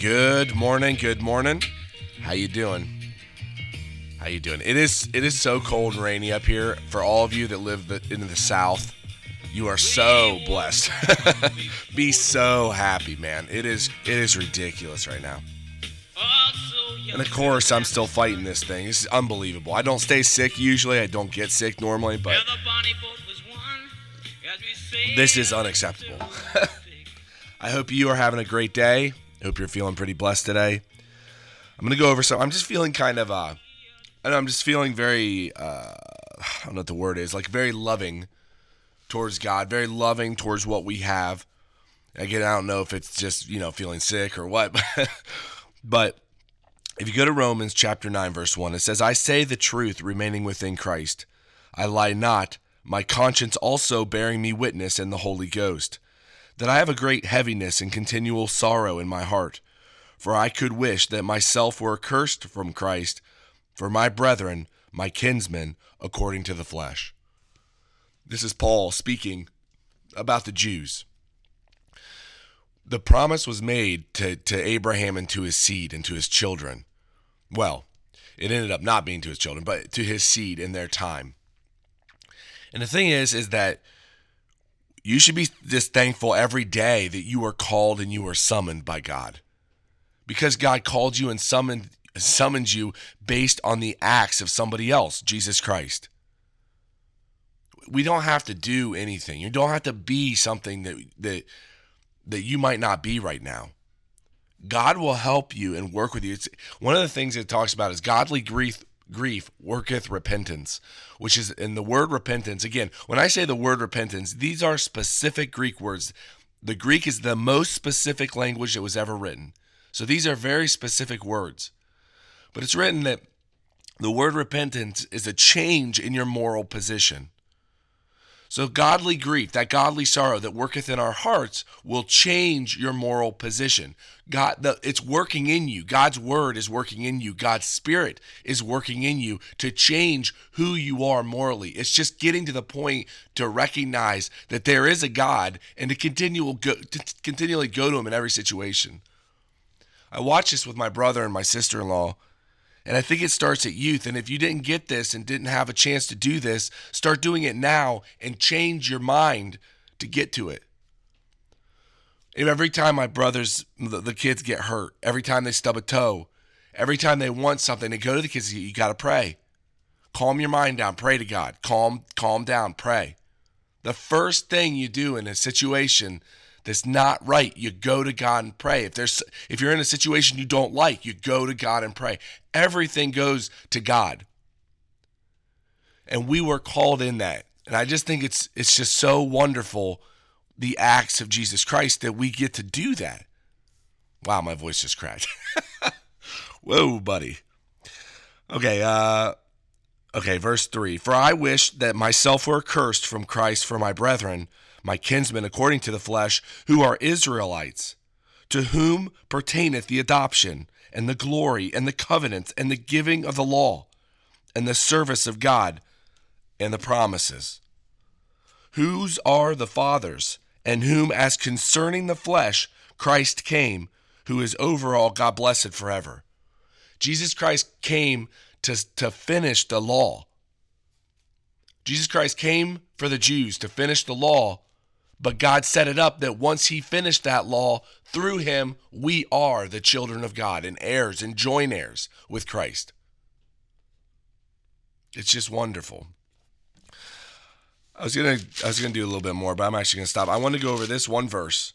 Good morning. Good morning. How you doing? How you doing? It is it is so cold and rainy up here. For all of you that live in the south, you are so blessed. Be so happy, man. It is it is ridiculous right now. And of course, I'm still fighting this thing. This is unbelievable. I don't stay sick usually. I don't get sick normally, but this is unacceptable. I hope you are having a great day. I hope you're feeling pretty blessed today. I'm gonna go over some. I'm just feeling kind of uh, and I'm just feeling very uh, I don't know what the word is, like very loving towards God, very loving towards what we have. Again, I don't know if it's just you know feeling sick or what, but if you go to Romans chapter nine verse one, it says, "I say the truth, remaining within Christ. I lie not. My conscience also bearing me witness in the Holy Ghost." That I have a great heaviness and continual sorrow in my heart. For I could wish that myself were accursed from Christ for my brethren, my kinsmen, according to the flesh. This is Paul speaking about the Jews. The promise was made to, to Abraham and to his seed and to his children. Well, it ended up not being to his children, but to his seed in their time. And the thing is, is that you should be just thankful every day that you are called and you are summoned by God. Because God called you and summoned summoned you based on the acts of somebody else, Jesus Christ. We don't have to do anything. You don't have to be something that that that you might not be right now. God will help you and work with you. It's one of the things it talks about is godly grief grief worketh repentance, which is in the word repentance. Again, when I say the word repentance, these are specific Greek words. The Greek is the most specific language that was ever written. So these are very specific words. But it's written that the word repentance is a change in your moral position. So, godly grief, that godly sorrow that worketh in our hearts, will change your moral position. God, the, it's working in you. God's word is working in you. God's spirit is working in you to change who you are morally. It's just getting to the point to recognize that there is a God and to, continue, go, to continually go to Him in every situation. I watched this with my brother and my sister in law and I think it starts at youth. And if you didn't get this and didn't have a chance to do this, start doing it now and change your mind to get to it. every time my brothers, the kids get hurt, every time they stub a toe, every time they want something, they go to the kids, you got to pray. Calm your mind down, pray to God. Calm, calm down, pray. The first thing you do in a situation that's not right, you go to God and pray. If there's if you're in a situation you don't like, you go to God and pray. Everything goes to God. And we were called in that. And I just think it's it's just so wonderful the acts of Jesus Christ that we get to do that. Wow, my voice just cracked. Whoa, buddy. Okay, uh okay, verse 3. For I wish that myself were accursed from Christ for my brethren my kinsmen according to the flesh, who are Israelites, to whom pertaineth the adoption, and the glory, and the covenants, and the giving of the law, and the service of God, and the promises. Whose are the fathers, and whom, as concerning the flesh, Christ came, who is over all, God blessed forever. Jesus Christ came to, to finish the law. Jesus Christ came for the Jews to finish the law but God set it up that once He finished that law, through Him, we are the children of God and heirs and joint heirs with Christ. It's just wonderful. I was gonna I was gonna do a little bit more, but I'm actually gonna stop. I want to go over this one verse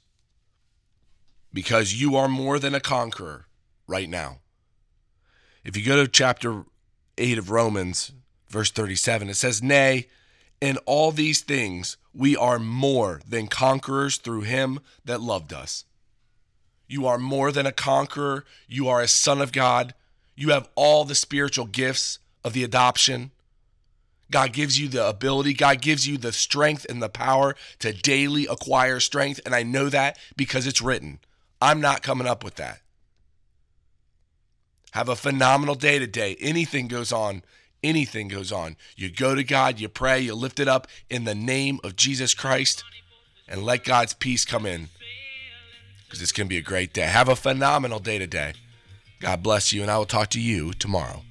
because you are more than a conqueror right now. If you go to chapter 8 of Romans, verse 37, it says, Nay, in all these things we are more than conquerors through him that loved us. You are more than a conqueror. You are a son of God. You have all the spiritual gifts of the adoption. God gives you the ability, God gives you the strength and the power to daily acquire strength. And I know that because it's written. I'm not coming up with that. Have a phenomenal day today. Anything goes on anything goes on. You go to God, you pray, you lift it up in the name of Jesus Christ, and let God's peace come in. because it's going to be a great day. Have a phenomenal day today. God bless you, and I will talk to you tomorrow.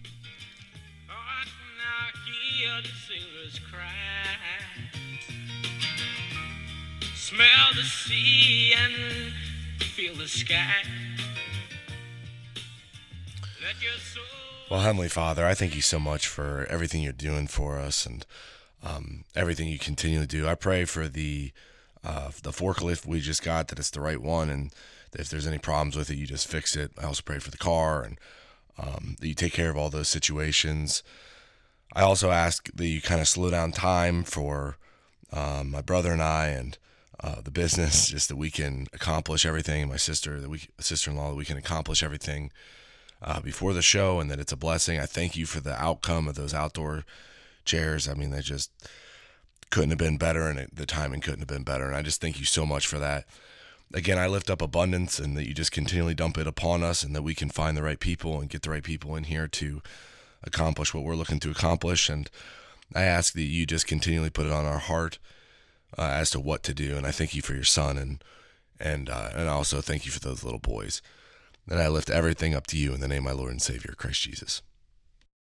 Smell the sea and feel the sky. Well, Heavenly Father, I thank you so much for everything you're doing for us and um, everything you continue to do. I pray for the uh, the forklift we just got that it's the right one, and if there's any problems with it, you just fix it. I also pray for the car and um, that you take care of all those situations. I also ask that you kind of slow down time for um, my brother and I and uh, the business, just that we can accomplish everything. My sister, that we sister-in-law, that we can accomplish everything uh, before the show, and that it's a blessing. I thank you for the outcome of those outdoor chairs. I mean, they just couldn't have been better, and it, the timing couldn't have been better. And I just thank you so much for that. Again, I lift up abundance, and that you just continually dump it upon us, and that we can find the right people and get the right people in here to accomplish what we're looking to accomplish. And I ask that you just continually put it on our heart uh, as to what to do. And I thank you for your son, and and uh, and also thank you for those little boys. And I lift everything up to you in the name of my Lord and Savior, Christ Jesus.